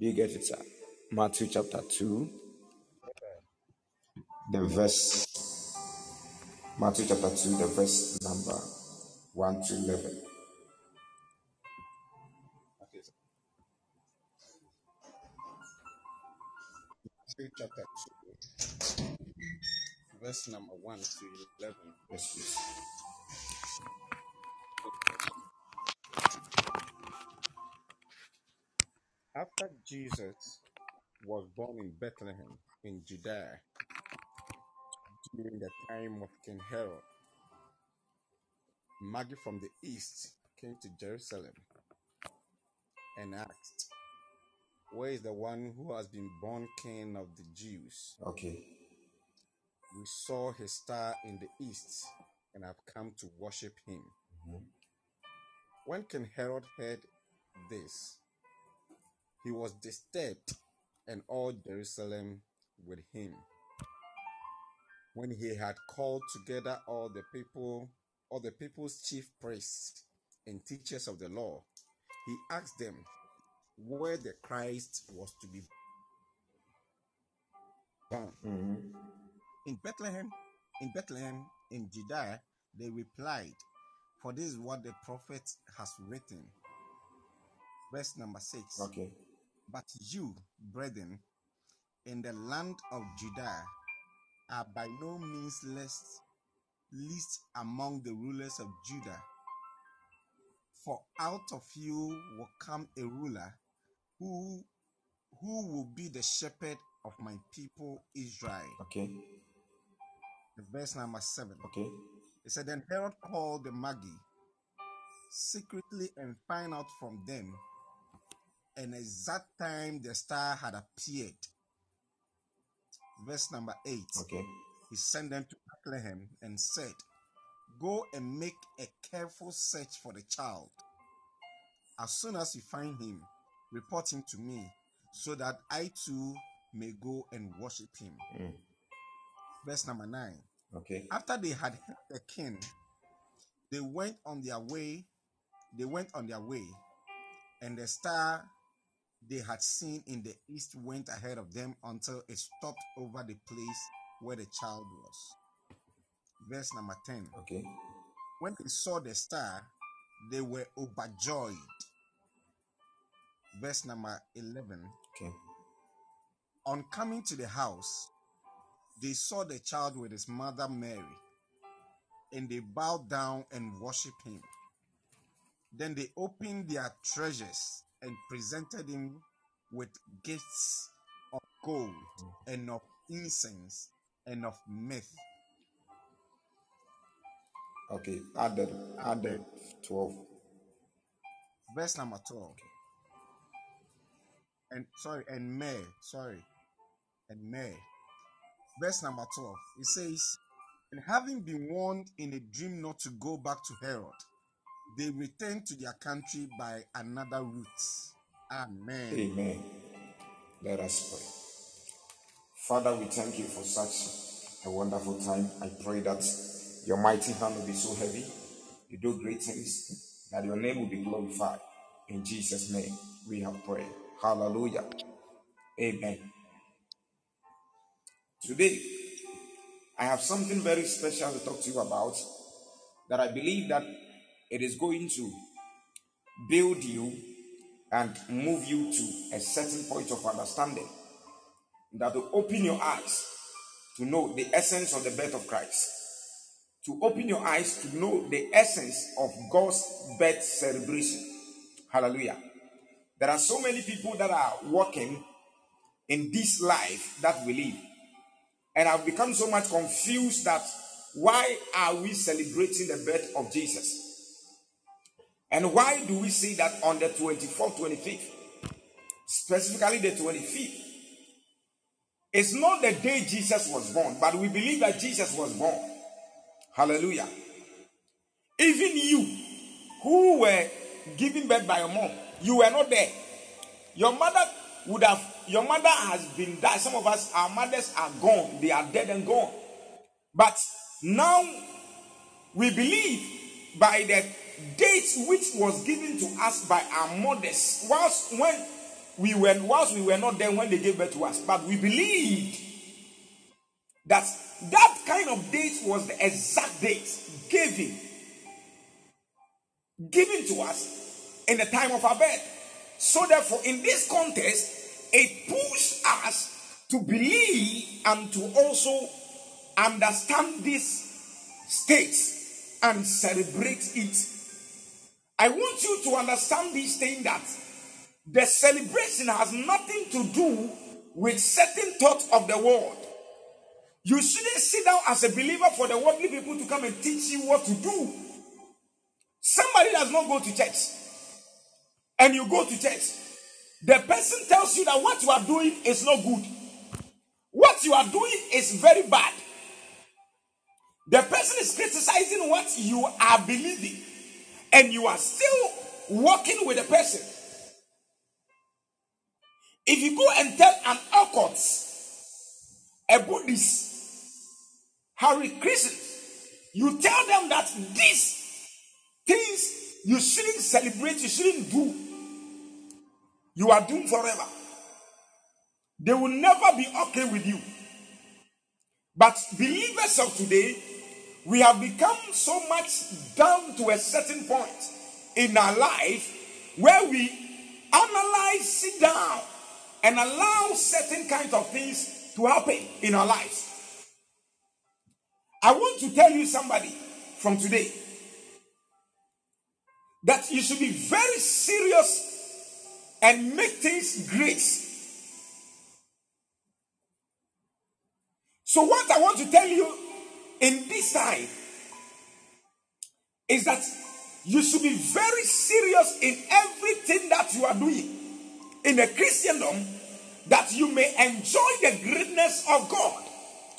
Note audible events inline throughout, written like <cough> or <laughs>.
Do you get it, sir? Matthew chapter 2, the verse, Matthew chapter 2, the verse number 1 to 11. Matthew chapter 2, verse number 1 to 11. Yes, please. After Jesus was born in Bethlehem in Judea during the time of King Herod, Magi from the east came to Jerusalem and asked, Where is the one who has been born king of the Jews? Okay. We saw his star in the east and have come to worship him. Mhm. When King Herod heard this, he was disturbed, and all Jerusalem with him. When he had called together all the people, all the people's chief priests and teachers of the law, he asked them where the Christ was to be born. Mhm. In Bethlehem, in Bethlehem, in Judea, they replied, For this is what the prophet has written. Verse number six. Okay. But you, brethren, in the land of Judah, are by no means least, least among the rulers of Judah. For out of you will come a ruler who who will be the shepherd of my people Israel. Okay. Verse number seven. Okay. It said, Then Herod called the Magi secretly and find out from them an exact time the star had appeared. Verse number eight. Okay. He sent them to Bethlehem and said, Go and make a careful search for the child. As soon as you find him, report him to me, so that I too may go and worship him. Mm. Verse number nine. Okay. After they had heard the king, they went on their way. They went on their way, and the star they had seen in the east went ahead of them until it stopped over the place where the child was. Verse number 10. Okay. When they saw the star, they were overjoyed. Verse number 11. Okay. On coming to the house, they saw the child with his mother Mary, and they bowed down and worshipped him. Then they opened their treasures and presented him with gifts of gold and of incense and of myrrh. Okay. Add the add the twelve. Verse number 12. Okay. And sorry, and May, sorry, and May. Verse number 12. It says, And having been warned in a dream not to go back to Herod, they return to their country by another route. Amen. Amen. Let us pray. Father, we thank you for such a wonderful time. I pray that your mighty hand will be so heavy. You do great things, that your name will be glorified. In Jesus' name, we have prayed. Hallelujah. Amen. Today, I have something very special to talk to you about that I believe that it is going to build you and move you to a certain point of understanding that will open your eyes to know the essence of the birth of Christ, to open your eyes to know the essence of God's birth celebration. Hallelujah. There are so many people that are walking in this life that we live, and I've become so much confused that why are we celebrating the birth of Jesus? And why do we say that on the 24th, 25th, specifically the 25th? It's not the day Jesus was born, but we believe that Jesus was born. Hallelujah. Even you who were given birth by your mom, you were not there. Your mother would have, your mother has been died. Some of us, our mothers are gone, they are dead and gone. But now we believe by the date which was given to us by our mothers, whilst when we were whilst we were not there when they gave birth to us, but we believed that that kind of date was the exact date given given to us in the time of our birth. So therefore, in this context, it pushed us to believe and to also understand these states and celebrate it. I want you to understand this thing that the celebration has nothing to do with certain thoughts of the world. You shouldn't sit down as a believer for the worldly people to come and teach you what to do. Somebody does not go to church and you go to church. The person tells you that what you are doing is not good. What you are doing is very bad. The person is criticizing what you are believing, and you are still working with the person. If you go and tell an occult, a Buddhist, Hare Krishna, you tell them that these things you shouldn't celebrate, you shouldn't do, you are doomed forever. They will never be okay with you. But believers of today, we have become so much down to a certain point in our life where we analyze, sit down, and allow certain kinds of things to happen in our lives. I want to tell you somebody from today that you should be very serious and make things great. So, what I want to tell you in this time is that you should be very serious in everything that you are doing in the Christendom that you may enjoy the greatness of God.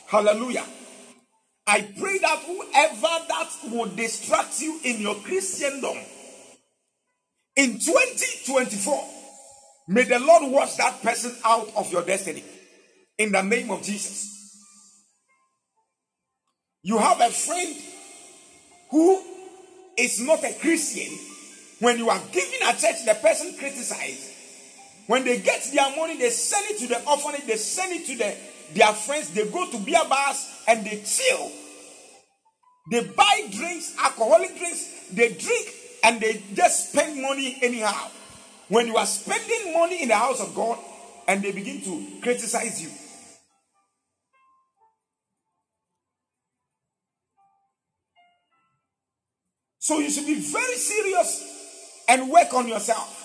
Hallelujah. I pray that whoever that will distract you in your Christendom in 2024, may the Lord wash that person out of your destiny in the name of Jesus. You have a friend who is not a Christian. When you are giving a church, the person criticizes. When they get their money, they send it to the orphanage, they send it to the, their friends, they go to beer bars and they chill. They buy drinks, alcoholic drinks, they drink and they just spend money anyhow. When you are spending money in the house of God and they begin to criticize you, So you should be very serious and work on yourself.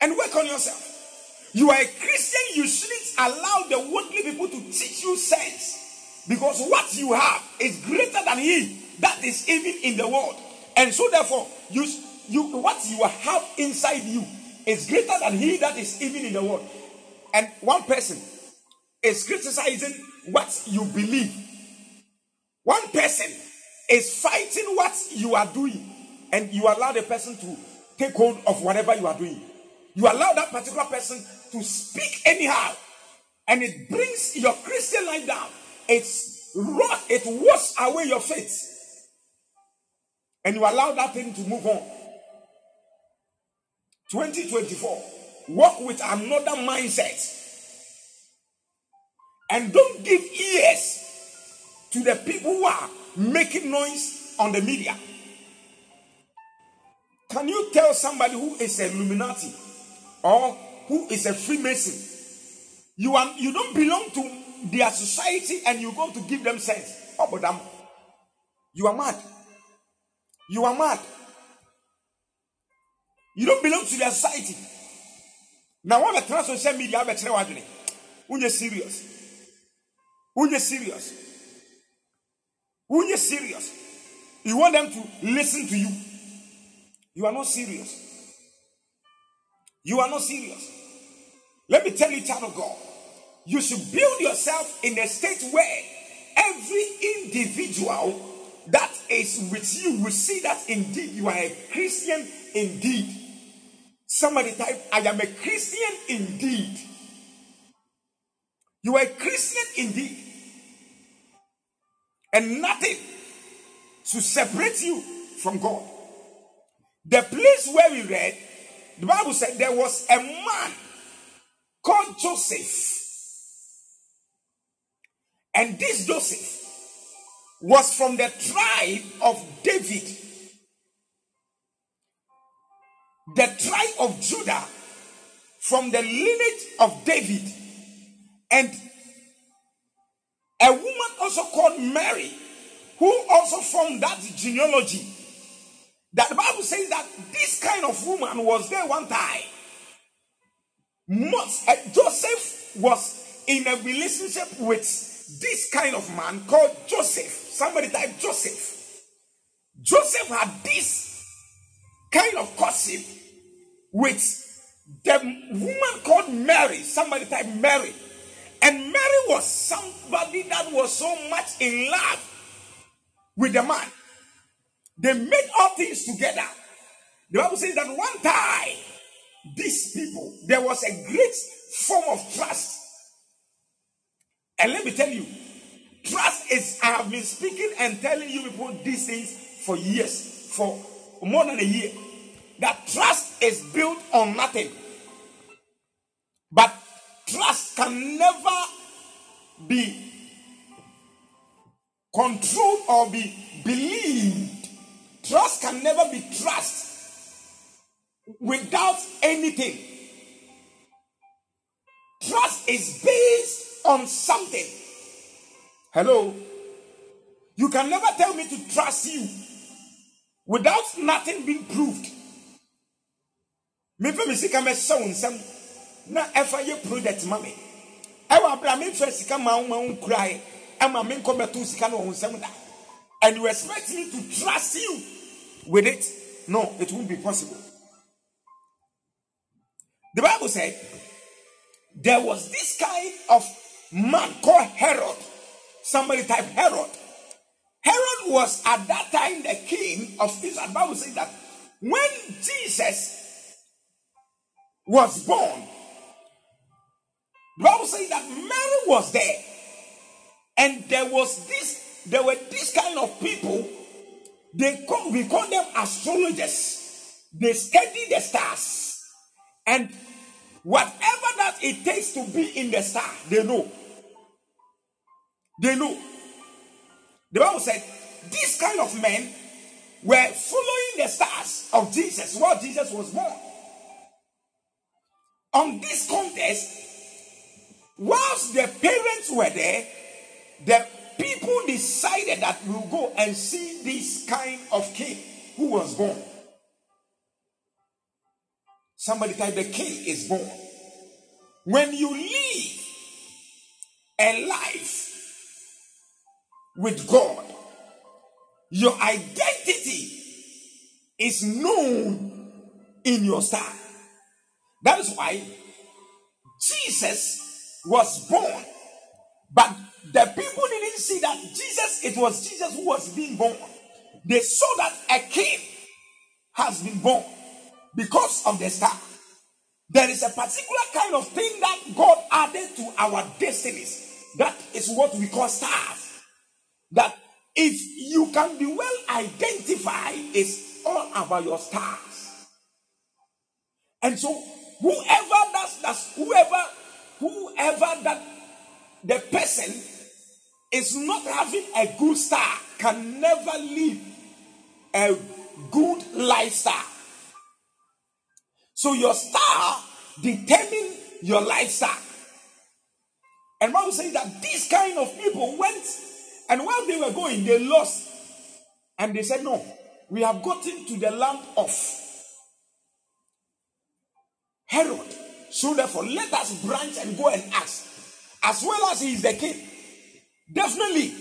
And work on yourself. You are a Christian, you shouldn't allow the worldly people to teach you sense. Because what you have is greater than he that is even in the world. And so therefore, you, you what you have inside you is greater than he that is even in the world. And one person is criticizing what you believe one person is fighting what you are doing, and you allow the person to take hold of whatever you are doing. You allow that particular person to speak anyhow, and it brings your Christian life down. It's rot, it washes away your faith. And you allow that thing to move on. 2024, walk with another mindset. And don't give ears to the people who are making noise on the media. Can you tell somebody who is a Illuminati or who is a Freemason? You are you don't belong to their society and you go to give them sense. Oh, but them. You are mad. You are mad. You don't belong to their society. Now, what the trans social media, I'm a serious. When you're serious. When you're serious, you want them to listen to you. You are not serious. You are not serious. Let me tell you, child of God, you should build yourself in a state where every individual that is with you will see that indeed you are a Christian indeed. Somebody type, I am a Christian indeed. You are a Christian indeed and nothing to separate you from God. The place where we read, the Bible said there was a man called Joseph. And this Joseph was from the tribe of David, the tribe of Judah, from the lineage of David. And a woman also called Mary, who also from that genealogy. That the Bible says that this kind of woman was there one time. Most, uh, Joseph was in a relationship with this kind of man called Joseph. Somebody type Joseph. Joseph had this kind of gossip with the woman called Mary. Somebody type Mary. And Mary was somebody that was so much in love with the man. They made all things together. The Bible says that one time, these people, there was a great form of trust. And let me tell you, trust is, I have been speaking and telling you people these things for years, for more than a year. That trust is built on nothing. But trust can never be controlled or be believed. Trust can never be trust without anything. Trust is based on something. Hello? You can never tell me to trust you without nothing being proved. mefa me sika mɛhyɛ wo nsɛm na ɛfa yɛ project ma me ɛwɔ abira memfa sika ma ma wo nkurae ɛma me nkɔ bɛto sika no wɔ wo nsɛm da. And you expect me to trust you with it? No it won't be possible. The bible said there was this kind of man called herod. Somebody type herod. Herod was at that time the king of israel. The bible says that when jesus was born, Bible says that Mary was there, and there was this, there were this kind of people. They call, we call them astrologers. They study the stars, and whatever that it takes to be in the star, they know. They know. The Bible said these kind of men were following the stars of Jesus while Jesus was born on this contest, whilst the parents were there, the people decided that we'll go and see this kind of king who was born. Somebody type the king is born. When you live a life with God, your identity is known in your star. That is why Jesus was born. But the people didn't see that Jesus, it was Jesus who was being born. They saw that a king has been born because of the star. There is a particular kind of thing that God added to our destinies. That is what we call stars. That if you can be well identified, is all about your stars. And so whoever does that, whoever, whoever that the person is not having a good star can never live a good lifestyle. So your star determine your lifestyle. And Bible says that these kind of people went, and while they were going, they lost. And they said, No, we have gotten to the land of Herod. So therefore, let us branch and go and ask. As well as he is the king. Definitely,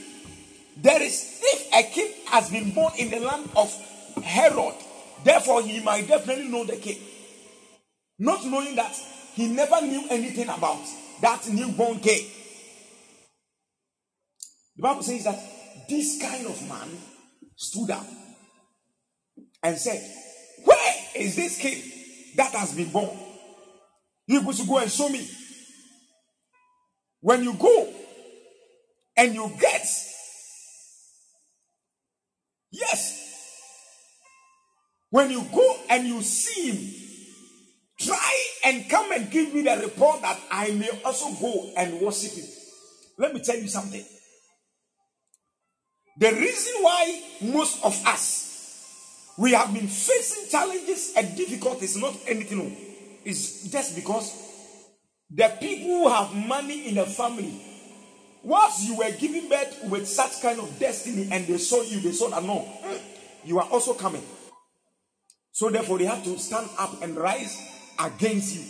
there is, if a king has been born in the land of Herod, therefore he might definitely know the king. Not knowing that he never knew anything about that newborn king. The Bible says that this kind of man stood up and said, Where is this king that has been born? You supposed to go and show me. When you go and you get, yes, When you go and you see him, try and come and give me the report that I may also go and worship him. Let me tell you something. The reason why most of us we have been facing challenges and difficulties, not anything, it's just because the people who have money in the family, whilst you were giving birth with such kind of destiny and they saw you, they saw that no, mm, you are also coming. So therefore, they have to stand up and rise against you.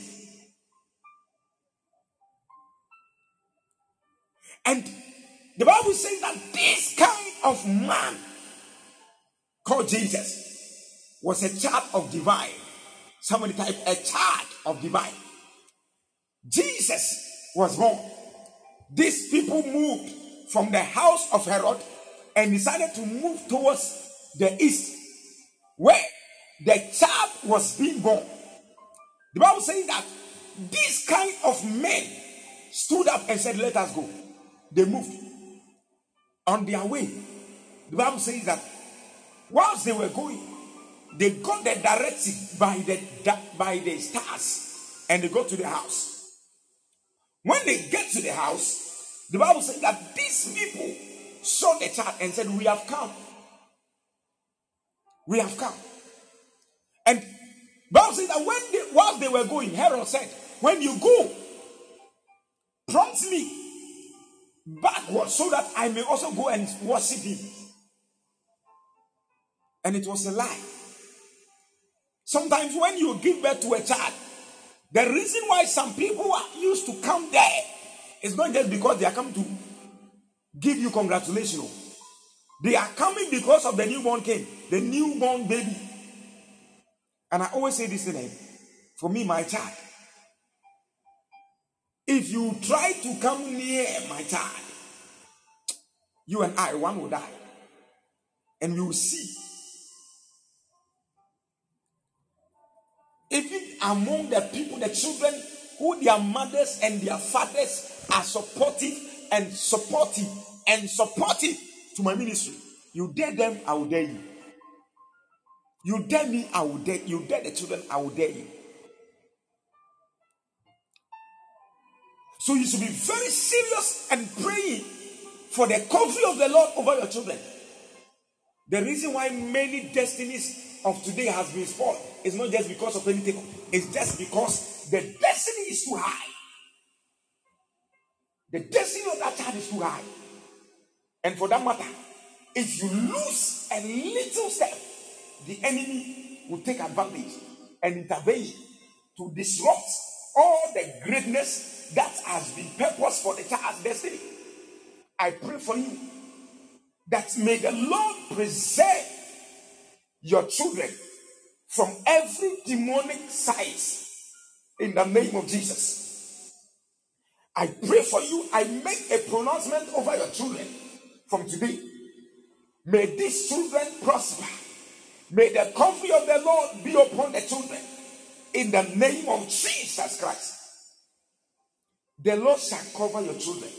And the Bible says that this kind of man called Jesus was a child of divine. Somebody type a child of divine. Jesus was born. These people moved from the house of Herod and decided to move towards the east, where the child was being born. The Bible says that this kind of men stood up and said, Let us go. They moved on their way. The Bible says that whilst they were going, they got the directive by the by the stars and they go to the house. When they get to the house, the Bible says that these people saw the child and said, We have come. We have come. And Bible says that when they while they were going, Herod said, When you go, prompt me backwards so that I may also go and worship him. And it was a lie. Sometimes when you give birth to a child, the reason why some people are used to come there is not just because they are coming to give you congratulations. They are coming because of the newborn king, the newborn baby. And I always say this thing for me, my child. If you try to come near my child, you and I, one will die. And you will see Even among the people, the children who their mothers and their fathers are supportive and supportive and supportive to my ministry. You dare them, I will dare you. You dare me, I will dare you. Dare the children, I will dare you. So you should be very serious and praying for the covering of the Lord over your children. The reason why many destinies of today has been spoiled is not just because of anything, it's just because the destiny is too high. The destiny of that child is too high. And for that matter, if you lose a little step, the enemy will take advantage and intervene to disrupt all the greatness that has been purposed for the child's destiny. I pray for you that may the Lord preserve your children from every demonic size in the name of Jesus. I pray for you. I make a pronouncement over your children from today. May these children prosper. May the comfort of the Lord be upon the children in the name of Jesus Christ. The Lord shall cover your children.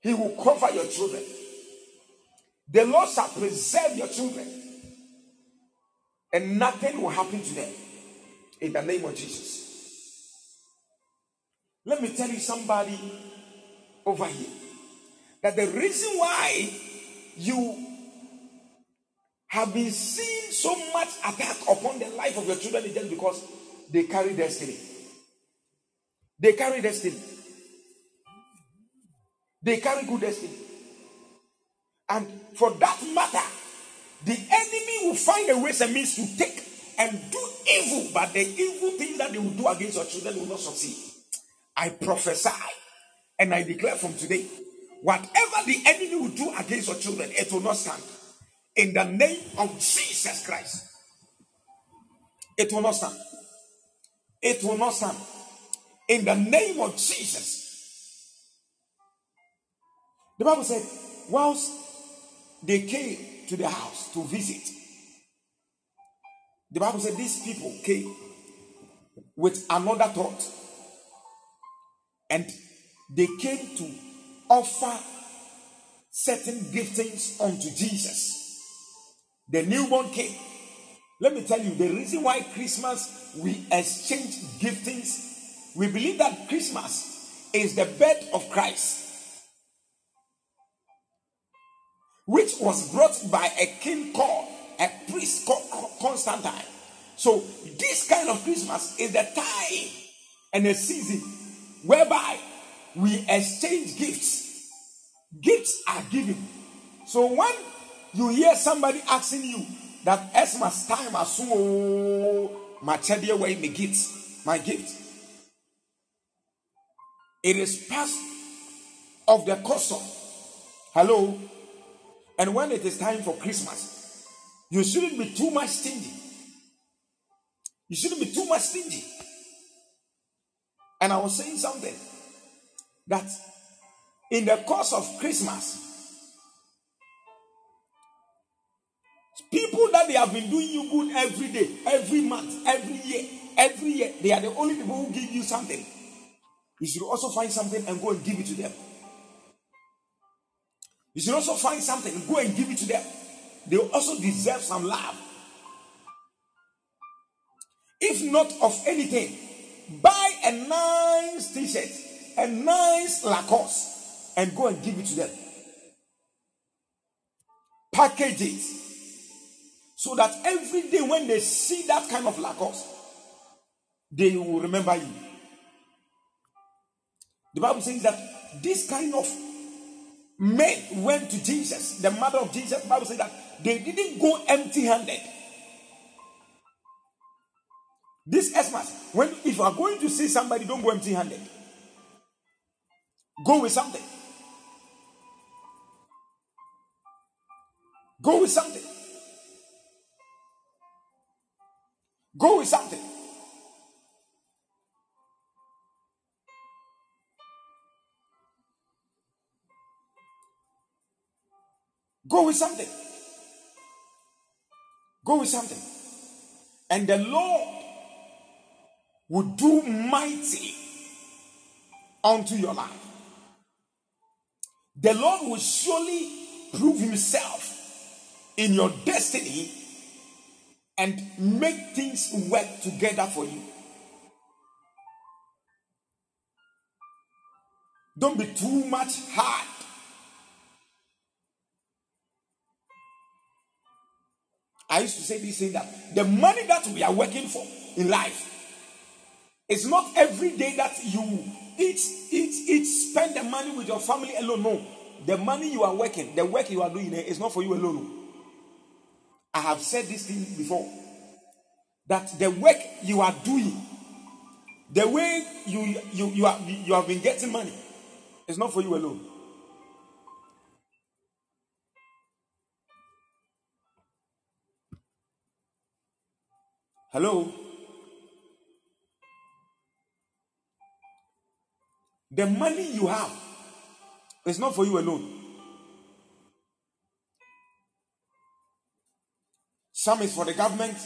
He will cover your children. The Lord shall preserve your children. And nothing will happen to them. In the name of Jesus. Let me tell you somebody over here that the reason why you have been seeing so much attack upon the life of your children is just because they carry destiny. They carry destiny. They carry good destiny. And for that matter, the enemy will find a way and means to take and do evil, but the evil things that they will do against your children will not succeed. I prophesy and I declare from today whatever the enemy will do against your children, it will not stand. In the name of Jesus Christ, it will not stand. It will not stand. In the name of Jesus. The Bible said, whilst they came to the house to visit. The Bible said these people came with another thought. And they came to offer certain giftings unto Jesus. The newborn came. Let me tell you the reason why Christmas we exchange giftings. We believe that Christmas is the birth of Christ, which was brought by a king called priest Constantine. So, this kind of Christmas is the time and a season whereby we exchange gifts. Gifts are given. So, when you hear somebody asking you that Xmas time has so much away my gift, my gift, it is part of the custom. Hello? And when it is time for Christmas, you shouldn't be too much stingy. You shouldn't be too much stingy. And I was saying something that in the course of Christmas, people that they have been doing you good every day, every month, every year, every year, they are the only people who give you something. You should also find something and go and give it to them. You should also find something and go and give it to them. They also deserve some love. If not of anything, buy a nice t shirt, a nice Lacoste, and go and give it to them. Package it so that every day when they see that kind of Lacoste, they will remember you. The Bible says that this kind of men went to Jesus, the mother of Jesus. The Bible says that they didn't go empty handed. This Xmas, when if you are going to see somebody, don't go empty handed. Go with something. Go with something. Go with something. Go with something. Go with something. And the Lord will do mighty unto your life. The Lord will surely prove himself in your destiny and make things work together for you. Don't be too much hard. I used to say this thing that the money that we are working for in life it's not every day that you eat, eat, eat, spend the money with your family alone. No. The money you are working, the work you are doing is not for you alone. I have said this thing before. That the work you are doing, the way you you you, are, you have been getting money, is not for you alone. Hello? The money you have is not for you alone. Some is for the government,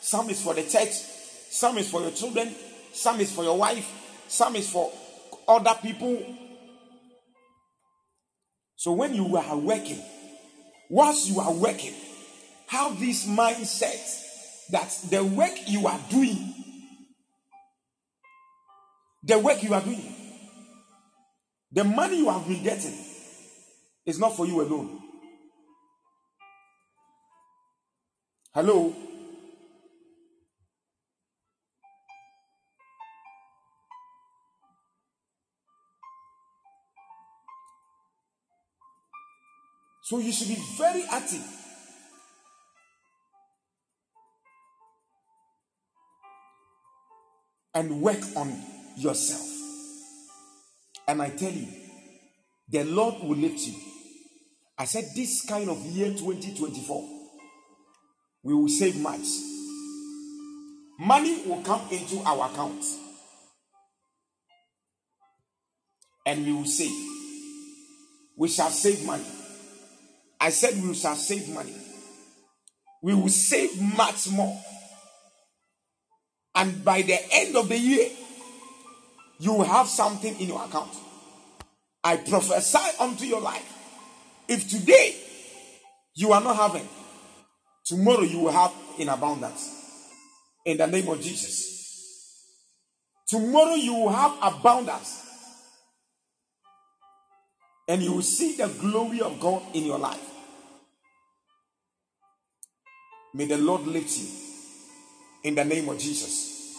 some is for the church, some is for your children, some is for your wife, some is for other people. So when you are working, whilst you are working, have this mindset that the work you are doing, the work you are doing the money you have been getting is not for you alone. Hello? So you should be very active. And work on yourself. And I tell you, the Lord will lift you. I said, this kind of year 2024, we will save much. Money will come into our accounts. And we will save. We shall save money. I said we shall save money. We will save much more. And by the end of the year, you will have something in your account. I prophesy unto your life. If today you are not having, Tomorrow you will have in abundance. In the name of Jesus. Tomorrow you will have abundance. And you will see the glory of God in your life. May the Lord lift you in the name of Jesus.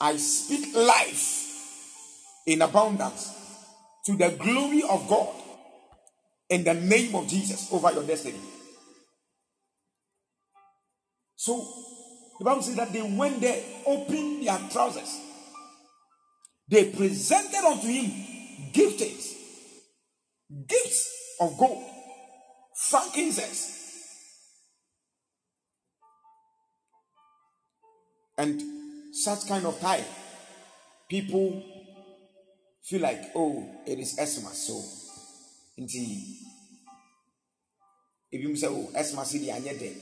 I speak life in abundance to the glory of God in the name of Jesus over your destiny. So the Bible says that they went there, opened their trousers. They presented unto him gifts, gifts of gold, frankincense, And such kind of time, people feel like, oh, it is asthma. So, indeed. If you say, oh, Esmas, the anyede,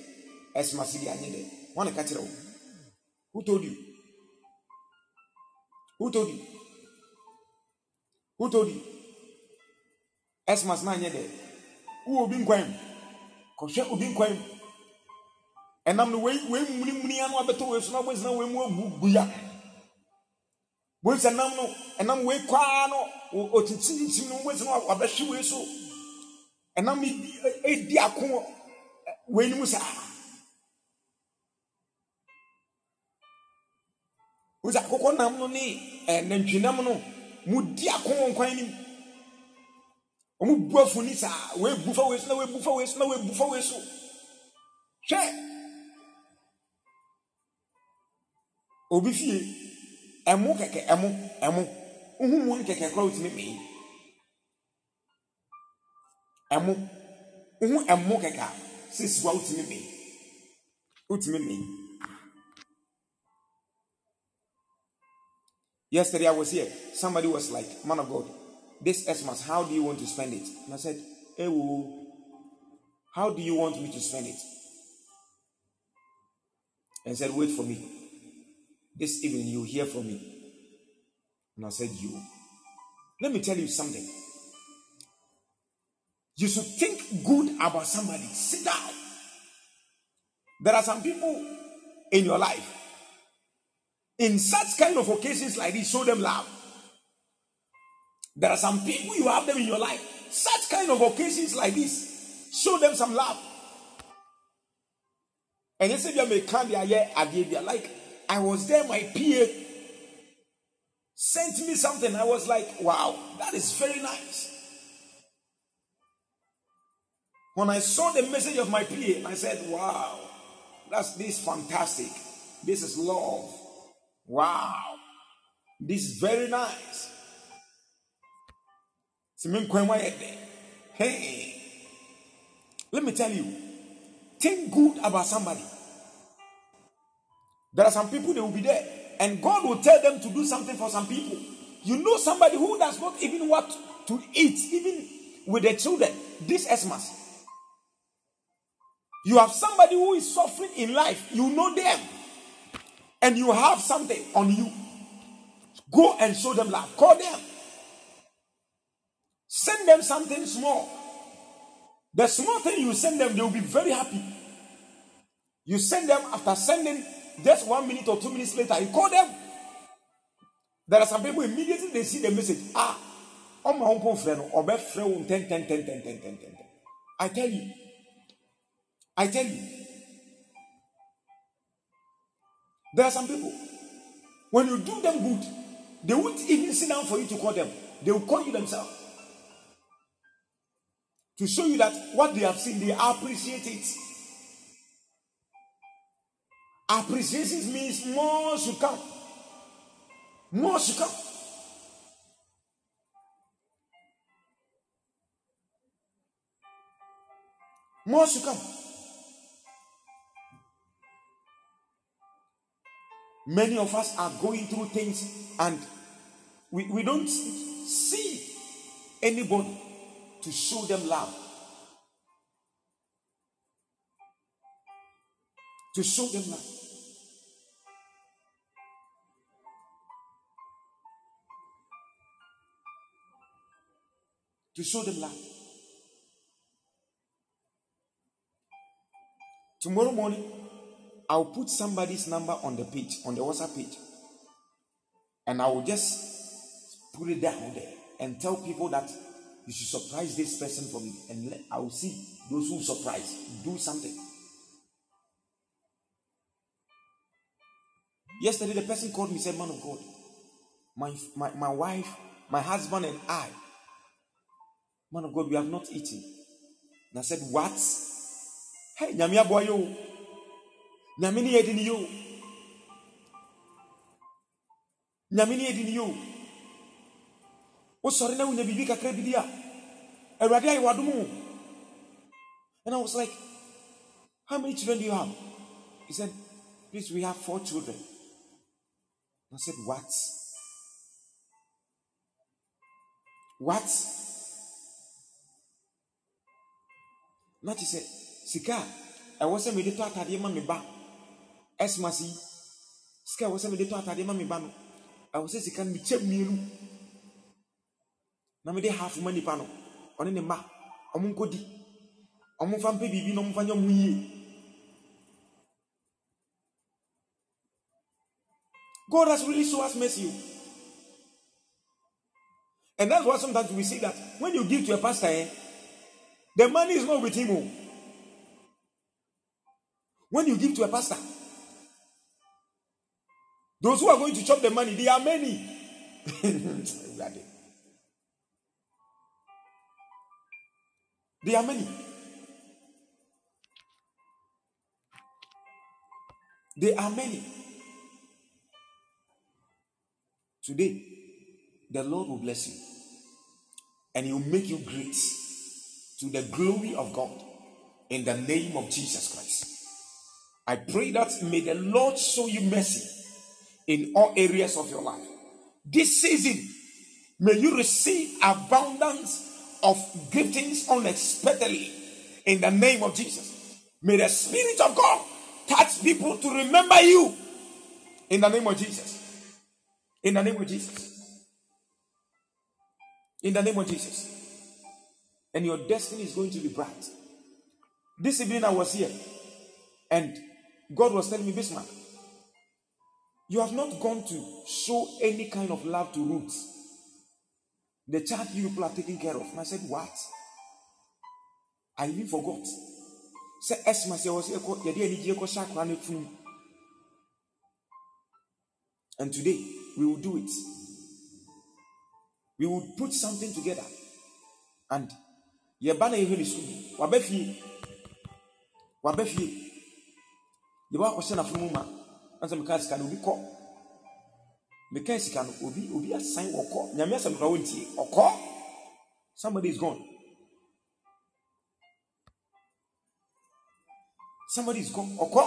Esmas, the anyede, one catero. Who told you? Who told you? Who told you? Esmas, na anyede. Who will be in Kɔhwɛ obi nkwan mu ɛnam no wei wei munimuni ano abɛtɔ wei so na wei sena wei mu agu guya. Wei sɛ nam no ɛnam wei kwaa no otiti ntim no wei sena wabɛhwe wei so. Ɛnam edi ako wei ni mu saa wei sɛ akokɔ nam no ne ɛɛ nantwi nam no mu di ako wɔ nkwan nim wɔn bu afuni saa wei bu fa wei so na wei bu fa wei so na wei bu fa wei so. Hwɛ. Obi fie ɛmo kɛkɛ ɛmo ɛmo wohu mu no kɛkɛ koraa wotumi mee ɛmo ɛmo kɛkɛ a sɛ siwa wotumi mee wotumi mee yesterday i was here. Somebody was like man of god this xmas how do you want to spend it? And i said ewo how do you want me to spend it? And said wait for me this evening you hear from me. And I said, You. Let me tell you something. You should think good about somebody. Sit down. There are some people in your life. In such kind of occasions like this, show them love. There are some people you have them in your life. Such kind of occasions like this, show them some love. And you say, "You may come here, I gave you like I was there, my PA sent me something. I was like, wow, that is very nice. When I saw the message of my PA, I said, wow, that's this fantastic. This is love. Wow. This is very nice. Hey, let me tell you, think good about somebody. There are some people, they will be there, and God will tell them to do something for some people. You know somebody who does not even want to eat, even with their children, this Xmas. You have somebody who is suffering in life, you know them, and you have something on you. Go and show them love. Call them. Send them something small. The small thing you send them, they will be very happy. You send them after sending Just one minute or two minutes later, he called them. There are some people immediately they see the message. Ah, on my uncle friend, or best friend, Ten, ten, ten, ten, ten, ten, ten. I tell you. I tell you. There are some people, when you do them good, they won't even sit down for you to call them. They will call you themselves to show you that what they have seen, they appreciate it. Appreciation means more should come. More should come. More should come. Many of us are going through things and we, we don't see anybody to show them love. To show them love. To show them love. Tomorrow morning, I'll put somebody's number on the page, on the WhatsApp page. And I will just put it down there and tell people that you should surprise this person for me. And let, I will see those who surprise. Do something. Yesterday, the person called me said, Man of God, my, my, my wife, my husband, and I, man of God, we have not eaten. And I said, What? Hey, Nyamia boy, yo. Nyamini edini yo. Nyamini edini yo. wosɔre na wonya biribi kakra bi a and i was like how many children do you have he said please we have four children And i said what what na kyerɛ sɛ sika a ɛwɔ sɛ mede tɔ atadeɛ ma me ba. Ɛsmas yi sika a ɛwɔ sɛ mede tɔ atadeɛ ma me ba no ɛwɔ sɛ sika no mekyɛ mmienu. Na mede half ma nipa no ɔne ne mma ɔmo nkɔdi ɔmo mfa mpɛ biribi na ɔmo mfa nyɛ ɔmo yie. God has really shown us mercy. And that's why sometimes we see that when you give to a pastor, eh, the money is not with him. oh. When you give to a pastor, those who are going to chop the money, they are many. <laughs> they are many. They are many. Today, the Lord will bless you and He will make you great to the glory of God in the name of Jesus Christ. I pray that may the Lord show you mercy in all areas of your life. This season, may you receive abundance of giftings unexpectedly in the name of Jesus. May the Spirit of God touch people to remember you in the name of Jesus. In the name of Jesus. In the name of Jesus. And your destiny is going to be bright. This evening I was here and God was telling me, Bismark, you have not gone to show any kind of love to roots. The child you people are taking care of. And I said, What? I even forgot. And today we will do it. We will put something together. And yɛba na yɛhwɛ school waba fie waba fie yɛba akɔhyɛ n'afono mu ma. Na meka sika no obi kɔ. Meka sika no obi obi asan wɔkɔ. Nyame asɛm kora wɔntie ɔkɔ. Somebody is gone. Somebody is gone. Ɔkɔ.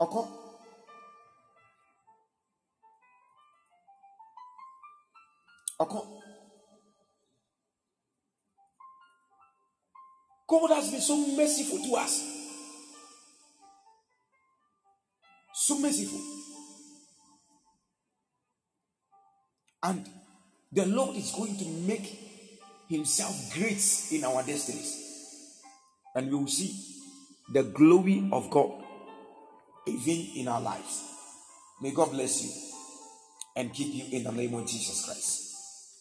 Ɔkɔ God has been so merciful to us. So merciful. And the Lord is going to make Himself great in our destinies. And we will see the glory of God even in our lives. May God bless you and keep you in the name of Jesus Christ.